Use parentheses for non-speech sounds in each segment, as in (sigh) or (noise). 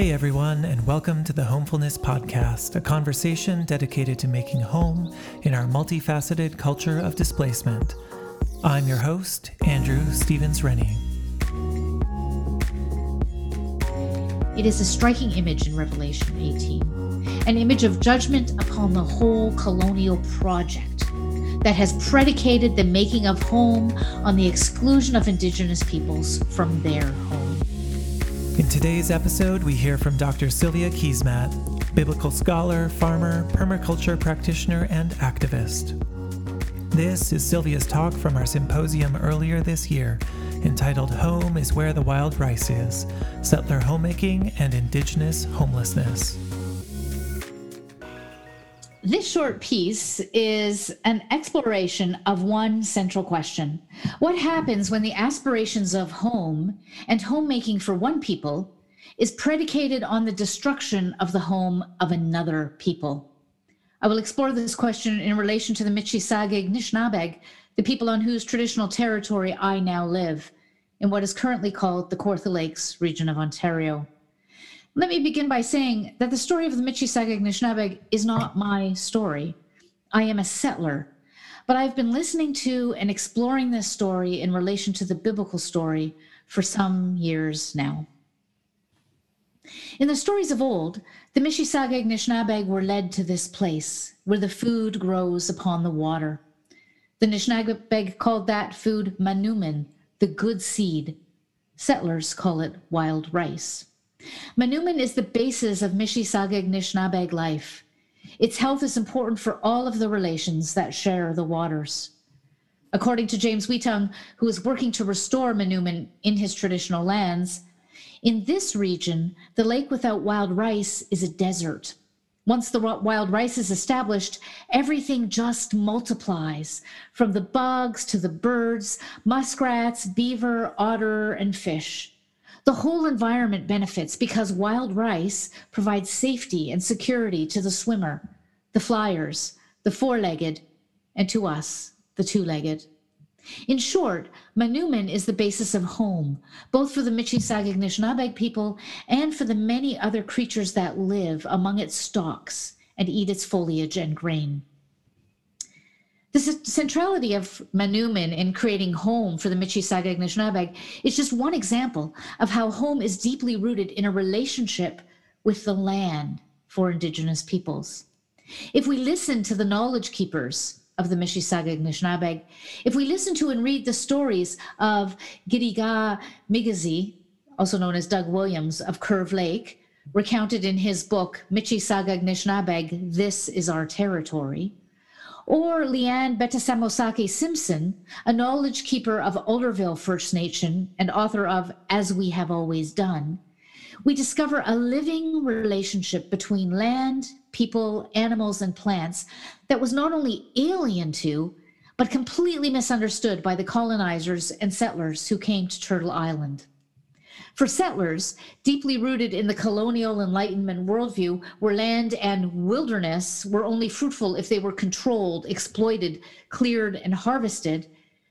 Hey everyone, and welcome to the Homefulness Podcast, a conversation dedicated to making home in our multifaceted culture of displacement. I'm your host, Andrew Stevens Rennie. It is a striking image in Revelation 18, an image of judgment upon the whole colonial project that has predicated the making of home on the exclusion of Indigenous peoples from their home. In today's episode, we hear from Dr. Sylvia Keesmaat, biblical scholar, farmer, permaculture practitioner, and activist. This is Sylvia's talk from our symposium earlier this year entitled Home is Where the Wild Rice Is Settler Homemaking and Indigenous Homelessness. This short piece is an exploration of one central question What happens when the aspirations of home and homemaking for one people is predicated on the destruction of the home of another people? I will explore this question in relation to the Michi-Saagiig Nishnabeg, the people on whose traditional territory I now live, in what is currently called the Kawartha Lakes region of Ontario. Let me begin by saying that the story of the Michi-Saagiig Nishnabeg is not my story. I am a settler, but I've been listening to and exploring this story in relation to the biblical story for some years now. In the stories of old, the Michi-Saagiig Nishnabeg were led to this place where the food grows upon the water. The Nishnabeg called that food manoomin, the good seed. Settlers call it wild rice. Manoomin is the basis of Michi-Saagiig Nishnabeg life. Its health is important for all of the relations that share the waters. According to James Whetung, who is working to restore Manoomin in his traditional lands, in this region, the lake without wild rice is a desert. Once the wild rice is established, everything just multiplies from the bugs to the birds, muskrats, beaver, otter, and fish. The whole environment benefits because wild rice provides safety and security to the swimmer, the flyers, the four legged, and to us, the two legged. In short, Manoomin is the basis of home, both for the Michi-Saagiig Nishnabeg people and for the many other creatures that live among its stalks and eat its foliage and grain. The centrality of Manoomin in creating home for the Michi-Saagiig Nishnabeg is just one example of how home is deeply rooted in a relationship with the land for Indigenous peoples. If we listen to the knowledge keepers of the Michi-Saagiig Nishnabeg, if we listen to and read the stories of Gidigaa Migizi, also known as Doug Williams of Curve Lake, recounted in his book Michi-Saagiig Nishnabeg, This is Our Territory, or Leanne Betasamosake Simpson, a knowledge keeper of Alderville First Nation and author of As We Have Always Done, we discover a living relationship between land, people, animals, and plants that was not only alien to, but completely misunderstood by the colonizers and settlers who came to Turtle Island. For settlers, deeply rooted in the colonial Enlightenment worldview, where land and wilderness were only fruitful if they were controlled, exploited, cleared, and harvested,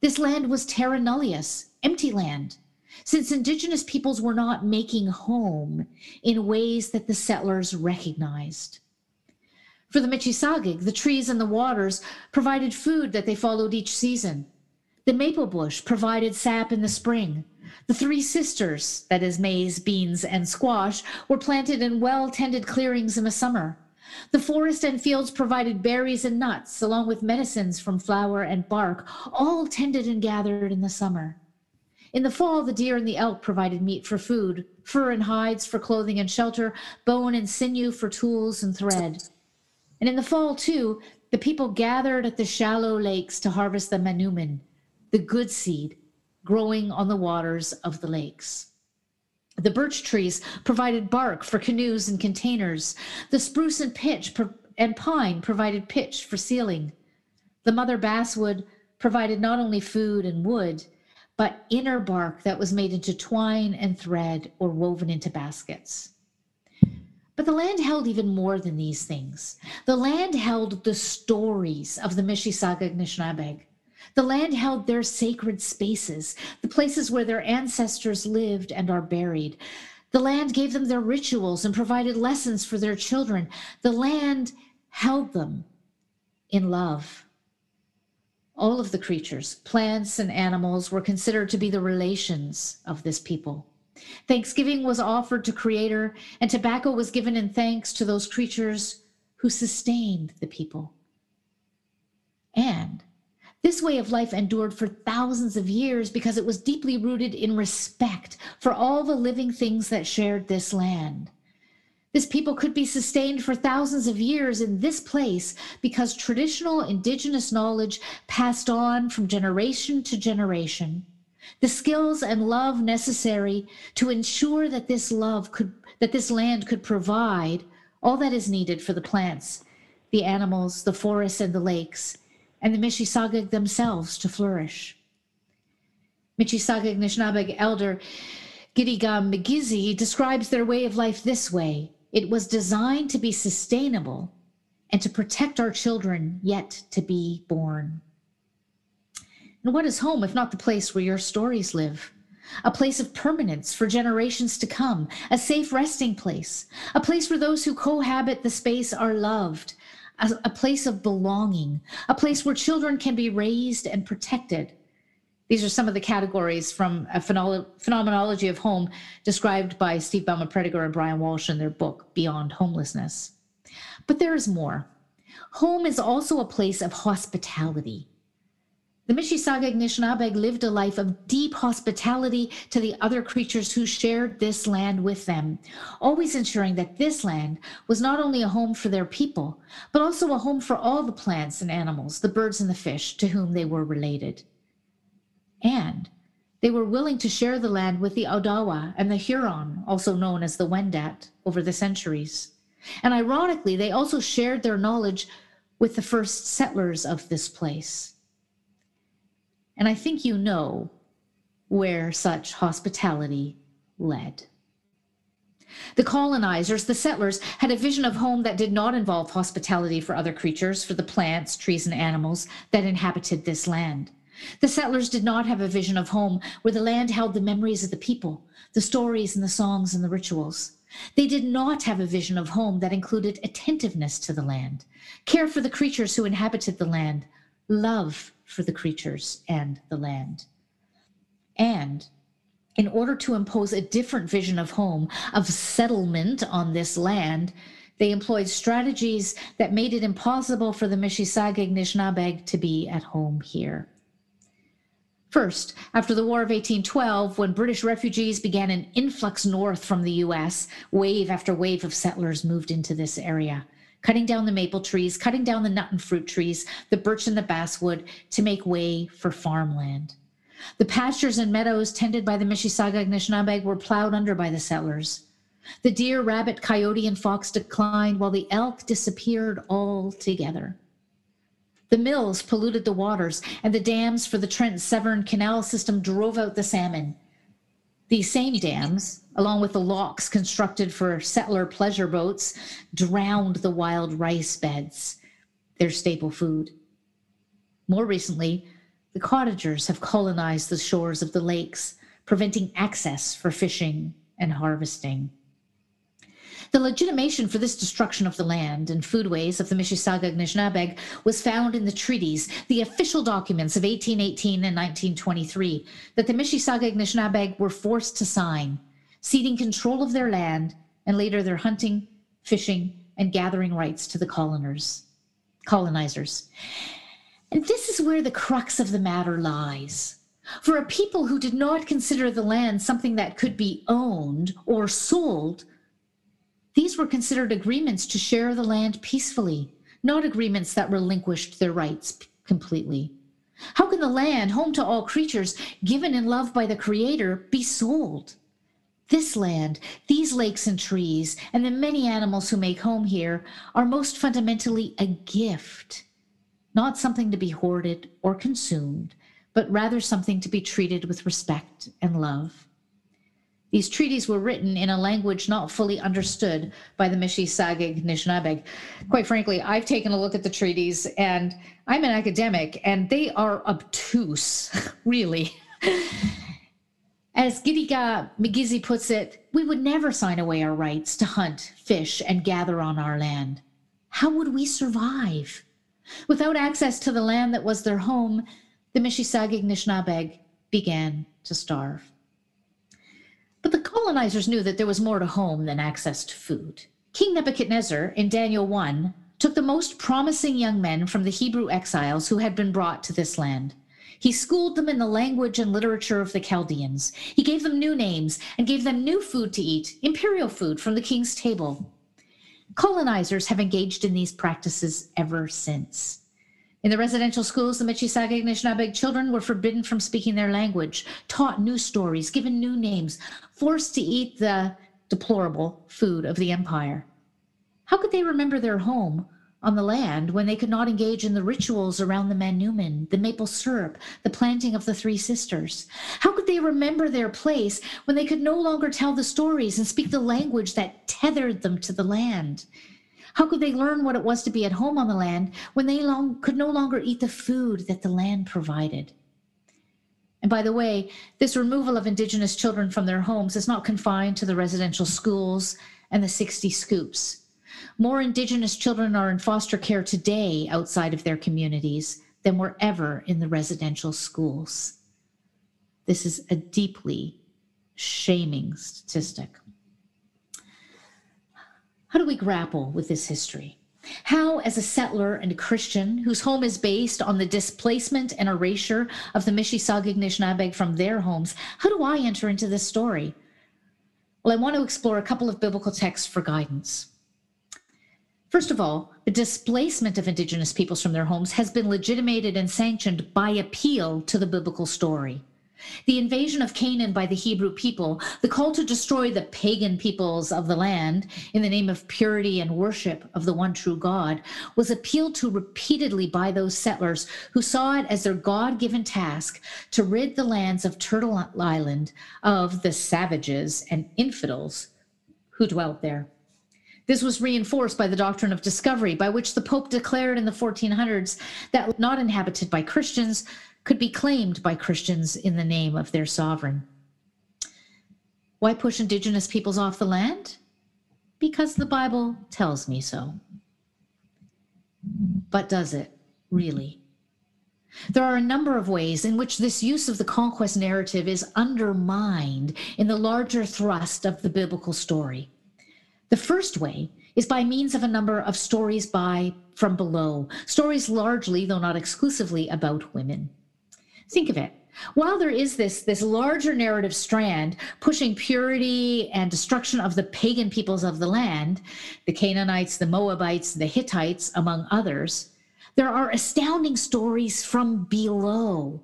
this land was terra nullius, empty land, since indigenous peoples were not making home in ways that the settlers recognized. For the Michi-Saagiig, the trees and the waters provided food that they followed each season. The maple bush provided sap in the spring. The three sisters, that is, maize, beans, and squash, were planted in well tended clearings in the summer. The forest and fields provided berries and nuts, along with medicines from flower and bark, all tended and gathered in the summer. In the fall, the deer and the elk provided meat for food, fur and hides for clothing and shelter, bone and sinew for tools and thread. And in the fall, too, the people gathered at the shallow lakes to harvest the manoomin, the good seed, growing on the waters of the lakes. The birch trees provided bark for canoes and containers. The spruce and pitch pro- and pine provided pitch for sealing. The mother basswood provided not only food and wood, but inner bark that was made into twine and thread or woven into baskets. But the land held even more than these things. The land held the stories of the Michi-Saagiig Nishnabeg. The land held their sacred spaces, the places where their ancestors lived and are buried. The land gave them their rituals and provided lessons for their children. The land held them in love. All of the creatures, plants and animals, were considered to be the relations of this people. Thanksgiving was offered to Creator, and tobacco was given in thanks to those creatures who sustained the people. And this way of life endured for thousands of years because it was deeply rooted in respect for all the living things that shared this land. This people could be sustained for thousands of years in this place because traditional indigenous knowledge passed on from generation to generation. The skills and love necessary to ensure that this love could, that this land could provide all that is needed for the plants, the animals, the forests, and the lakes, and the Mississauga themselves to flourish. Mississauga Nishnabeg elder Gidigaa Migizi describes their way of life this way it was designed to be sustainable and to protect our children yet to be born. And what is home if not the place where your stories live? A place of permanence for generations to come, a safe resting place, a place where those who cohabit the space are loved, a, a place of belonging, a place where children can be raised and protected. These are some of the categories from a phenomenology of home described by Steve Bouma-Prediger and Brian Walsh in their book, Beyond Homelessness. But there is more. Home is also a place of hospitality. The Mississauga Anishinaabe lived a life of deep hospitality to the other creatures who shared this land with them, always ensuring that this land was not only a home for their people, but also a home for all the plants and animals, the birds and the fish to whom they were related. And they were willing to share the land with the Odawa and the Huron, also known as the Wendat, over the centuries. And ironically, they also shared their knowledge with the first settlers of this place. And I think you know where such hospitality led. The colonizers, the settlers, had a vision of home that did not involve hospitality for other creatures, for the plants, trees, and animals that inhabited this land. The settlers did not have a vision of home where the land held the memories of the people, the stories and the songs and the rituals. They did not have a vision of home that included attentiveness to the land, care for the creatures who inhabited the land, love for the creatures and the land. And in order to impose a different vision of home, of settlement on this land, they employed strategies that made it impossible for the Mississauga Nishnabeg to be at home here. First, after the War of 1812, when British refugees began an influx north from the US, wave after wave of settlers moved into this area cutting down the maple trees, cutting down the nut and fruit trees, the birch and the basswood to make way for farmland. The pastures and meadows tended by the Mississauga Anishinaabe were plowed under by the settlers. The deer, rabbit, coyote, and fox declined while the elk disappeared altogether. The mills polluted the waters, and the dams for the Trent Severn Canal system drove out the salmon. These same dams, along with the locks constructed for settler pleasure boats, drowned the wild rice beds, their staple food. More recently, the cottagers have colonized the shores of the lakes, preventing access for fishing and harvesting. The legitimation for this destruction of the land and foodways of the Mississauga Anishinaabe was found in the treaties, the official documents of 1818 and 1923, that the Mississauga Anishinaabe were forced to sign, ceding control of their land and later their hunting, fishing, and gathering rights to the coloners, colonizers. And this is where the crux of the matter lies. For a people who did not consider the land something that could be owned or sold, these were considered agreements to share the land peacefully, not agreements that relinquished their rights completely. How can the land, home to all creatures, given in love by the Creator, be sold? This land, these lakes and trees, and the many animals who make home here are most fundamentally a gift, not something to be hoarded or consumed, but rather something to be treated with respect and love. These treaties were written in a language not fully understood by the Mississauga Anishinaabe. Quite frankly, I've taken a look at the treaties and I'm an academic and they are obtuse, (laughs) really. As Gidigaa Migizi puts it, we would never sign away our rights to hunt, fish, and gather on our land. How would we survive? Without access to the land that was their home, the Michi-Saagiig Nishnabeg began to starve. But the colonizers knew that there was more to home than access to food. King Nebuchadnezzar, in Daniel 1, took the most promising young men from the Hebrew exiles who had been brought to this land. He schooled them in the language and literature of the Chaldeans. He gave them new names and gave them new food to eat, imperial food from the king's table. Colonizers have engaged in these practices ever since. In the residential schools, the Michi-Saagiig Nishnabeg children were forbidden from speaking their language, taught new stories, given new names, forced to eat the deplorable food of the empire. How could they remember their home on the land when they could not engage in the rituals around the Manoomin, the maple syrup, the planting of the Three Sisters? How could they remember their place when they could no longer tell the stories and speak the language that tethered them to the land? How could they learn what it was to be at home on the land when they long, could no longer eat the food that the land provided? And by the way, this removal of Indigenous children from their homes is not confined to the residential schools and the 60 scoops. More Indigenous children are in foster care today outside of their communities than were ever in the residential schools. This is a deeply shaming statistic. How do we grapple with this history? How, as a settler and a Christian whose home is based on the displacement and erasure of the Michi-Saagiig Nishnabeg from their homes, how do I enter into this story? Well, I want to explore a couple of biblical texts for guidance. First of all, the displacement of Indigenous peoples from their homes has been legitimated and sanctioned by appeal to the biblical story. The invasion of Canaan by the Hebrew people, the call to destroy the pagan peoples of the land in the name of purity and worship of the one true God, was appealed to repeatedly by those settlers who saw it as their God given task to rid the lands of Turtle Island of the savages and infidels who dwelt there. This was reinforced by the doctrine of discovery, by which the Pope declared in the 1400s that not inhabited by Christians, could be claimed by Christians in the name of their sovereign. Why push indigenous peoples off the land? Because the Bible tells me so. But does it really? There are a number of ways in which this use of the conquest narrative is undermined in the larger thrust of the biblical story. The first way is by means of a number of stories by from below, stories largely, though not exclusively, about women. Think of it. While there is this, this larger narrative strand pushing purity and destruction of the pagan peoples of the land, the Canaanites, the Moabites, the Hittites, among others, there are astounding stories from below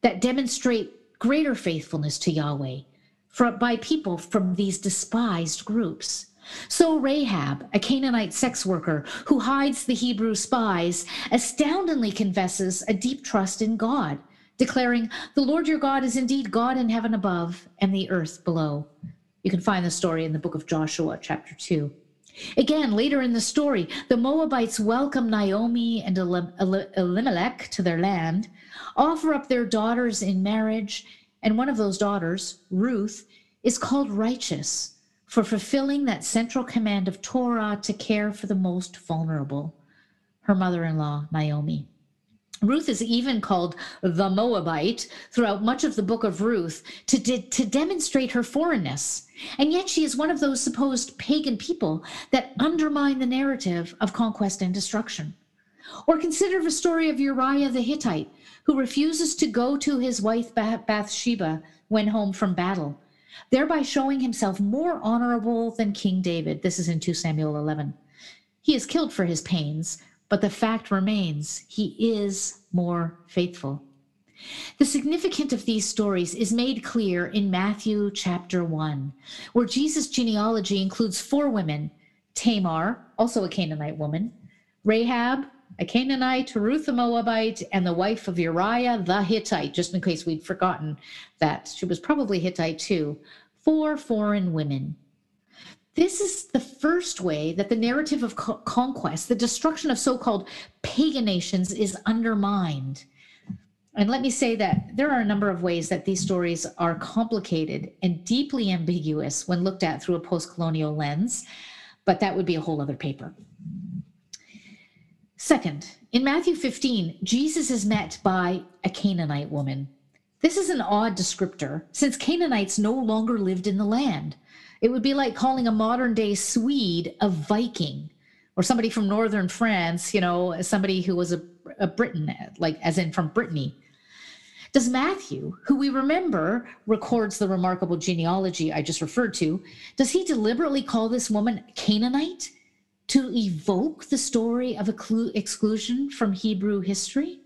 that demonstrate greater faithfulness to Yahweh from, by people from these despised groups. So Rahab, a Canaanite sex worker who hides the Hebrew spies, astoundingly confesses a deep trust in God declaring, The Lord your God is indeed God in heaven above and the earth below. You can find the story in the book of Joshua, chapter 2. Again, later in the story, the Moabites welcome Naomi and Elimelech to their land, offer up their daughters in marriage, and one of those daughters, Ruth, is called righteous for fulfilling that central command of Torah to care for the most vulnerable, her mother in law, Naomi. Ruth is even called the Moabite throughout much of the book of Ruth to, de- to demonstrate her foreignness. And yet she is one of those supposed pagan people that undermine the narrative of conquest and destruction. Or consider the story of Uriah the Hittite, who refuses to go to his wife Bathsheba when home from battle, thereby showing himself more honorable than King David. This is in 2 Samuel 11. He is killed for his pains, but the fact remains he is more faithful. The significance of these stories is made clear in Matthew chapter 1, where Jesus' genealogy includes four women Tamar, also a Canaanite woman, Rahab, a Canaanite, Ruth the Moabite, and the wife of Uriah the Hittite, just in case we'd forgotten that she was probably Hittite too. Four foreign women. This is the first way that the narrative of co- conquest, the destruction of so called pagan nations, is undermined. And let me say that there are a number of ways that these stories are complicated and deeply ambiguous when looked at through a post colonial lens, but that would be a whole other paper. Second, in Matthew 15, Jesus is met by a Canaanite woman. This is an odd descriptor since Canaanites no longer lived in the land. It would be like calling a modern day Swede a Viking or somebody from northern France, you know, somebody who was a, a Briton, like as in from Brittany. Does Matthew, who we remember records the remarkable genealogy I just referred to, does he deliberately call this woman Canaanite to evoke the story of exclusion from Hebrew history?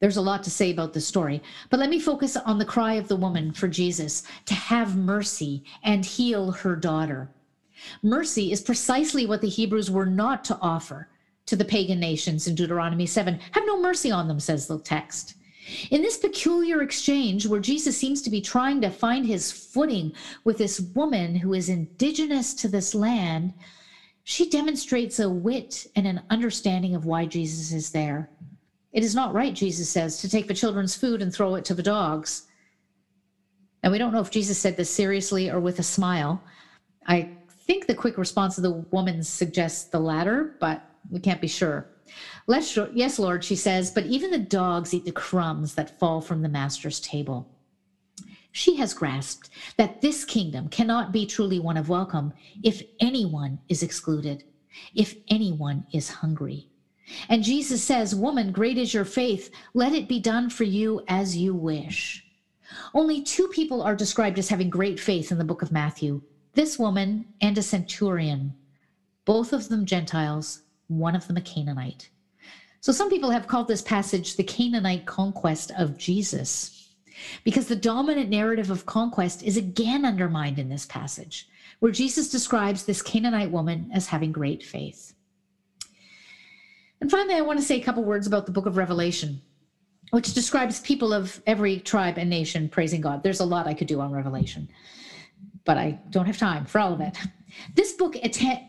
There's a lot to say about the story, but let me focus on the cry of the woman for Jesus to have mercy and heal her daughter. Mercy is precisely what the Hebrews were not to offer to the pagan nations in Deuteronomy 7. Have no mercy on them, says the text. In this peculiar exchange, where Jesus seems to be trying to find his footing with this woman who is indigenous to this land, she demonstrates a wit and an understanding of why Jesus is there. It is not right, Jesus says, to take the children's food and throw it to the dogs. And we don't know if Jesus said this seriously or with a smile. I think the quick response of the woman suggests the latter, but we can't be sure. Yes, Lord, she says, but even the dogs eat the crumbs that fall from the master's table. She has grasped that this kingdom cannot be truly one of welcome if anyone is excluded, if anyone is hungry. And Jesus says, Woman, great is your faith. Let it be done for you as you wish. Only two people are described as having great faith in the book of Matthew this woman and a centurion, both of them Gentiles, one of them a Canaanite. So some people have called this passage the Canaanite conquest of Jesus because the dominant narrative of conquest is again undermined in this passage, where Jesus describes this Canaanite woman as having great faith. And finally, I want to say a couple words about the book of Revelation, which describes people of every tribe and nation praising God. There's a lot I could do on Revelation, but I don't have time for all of it. This book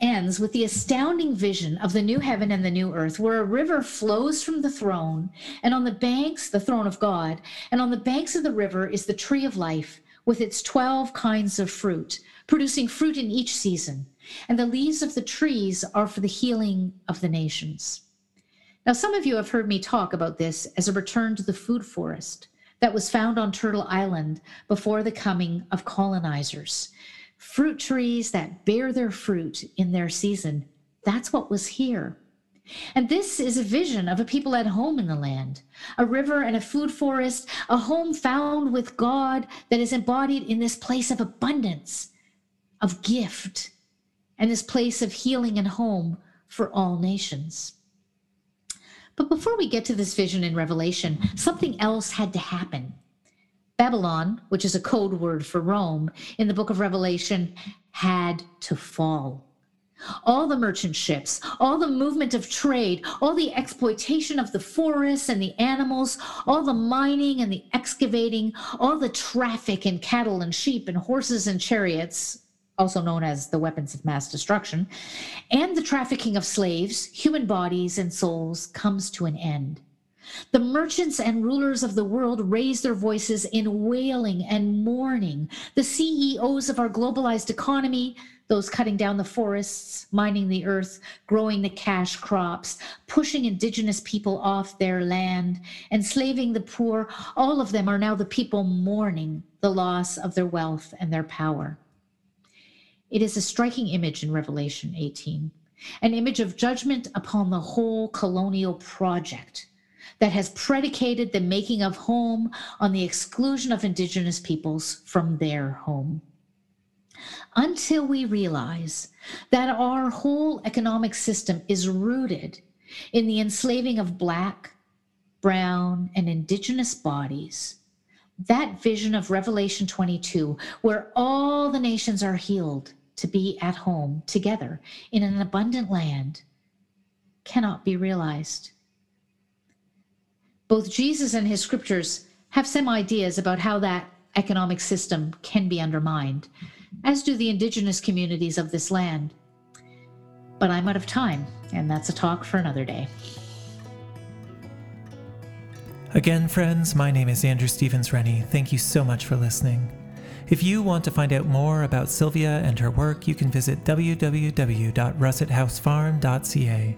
ends with the astounding vision of the new heaven and the new earth, where a river flows from the throne, and on the banks, the throne of God, and on the banks of the river is the tree of life with its 12 kinds of fruit, producing fruit in each season. And the leaves of the trees are for the healing of the nations. Now, some of you have heard me talk about this as a return to the food forest that was found on Turtle Island before the coming of colonizers fruit trees that bear their fruit in their season. That's what was here. And this is a vision of a people at home in the land, a river and a food forest, a home found with God that is embodied in this place of abundance, of gift, and this place of healing and home for all nations. But before we get to this vision in Revelation, something else had to happen. Babylon, which is a code word for Rome, in the book of Revelation, had to fall. All the merchant ships, all the movement of trade, all the exploitation of the forests and the animals, all the mining and the excavating, all the traffic in cattle and sheep and horses and chariots, also known as the weapons of mass destruction, and the trafficking of slaves, human bodies, and souls comes to an end. The merchants and rulers of the world raise their voices in wailing and mourning. The CEOs of our globalized economy, those cutting down the forests, mining the earth, growing the cash crops, pushing indigenous people off their land, enslaving the poor, all of them are now the people mourning the loss of their wealth and their power. It is a striking image in Revelation 18, an image of judgment upon the whole colonial project that has predicated the making of home on the exclusion of Indigenous peoples from their home. Until we realize that our whole economic system is rooted in the enslaving of Black, Brown, and Indigenous bodies, that vision of Revelation 22, where all the nations are healed to be at home together in an abundant land, cannot be realized. Both Jesus and his scriptures have some ideas about how that economic system can be undermined, as do the indigenous communities of this land. But I'm out of time, and that's a talk for another day. Again, friends, my name is Andrew Stevens Rennie. Thank you so much for listening. If you want to find out more about Sylvia and her work, you can visit www.russethousefarm.ca.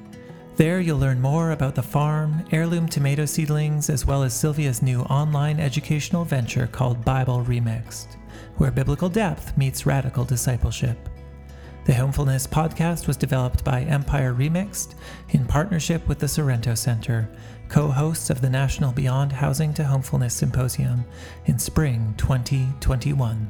There, you'll learn more about the farm, heirloom tomato seedlings, as well as Sylvia's new online educational venture called Bible Remixed, where biblical depth meets radical discipleship. The Homefulness podcast was developed by Empire Remixed in partnership with the Sorrento Center, co hosts of the National Beyond Housing to Homefulness Symposium in spring 2021.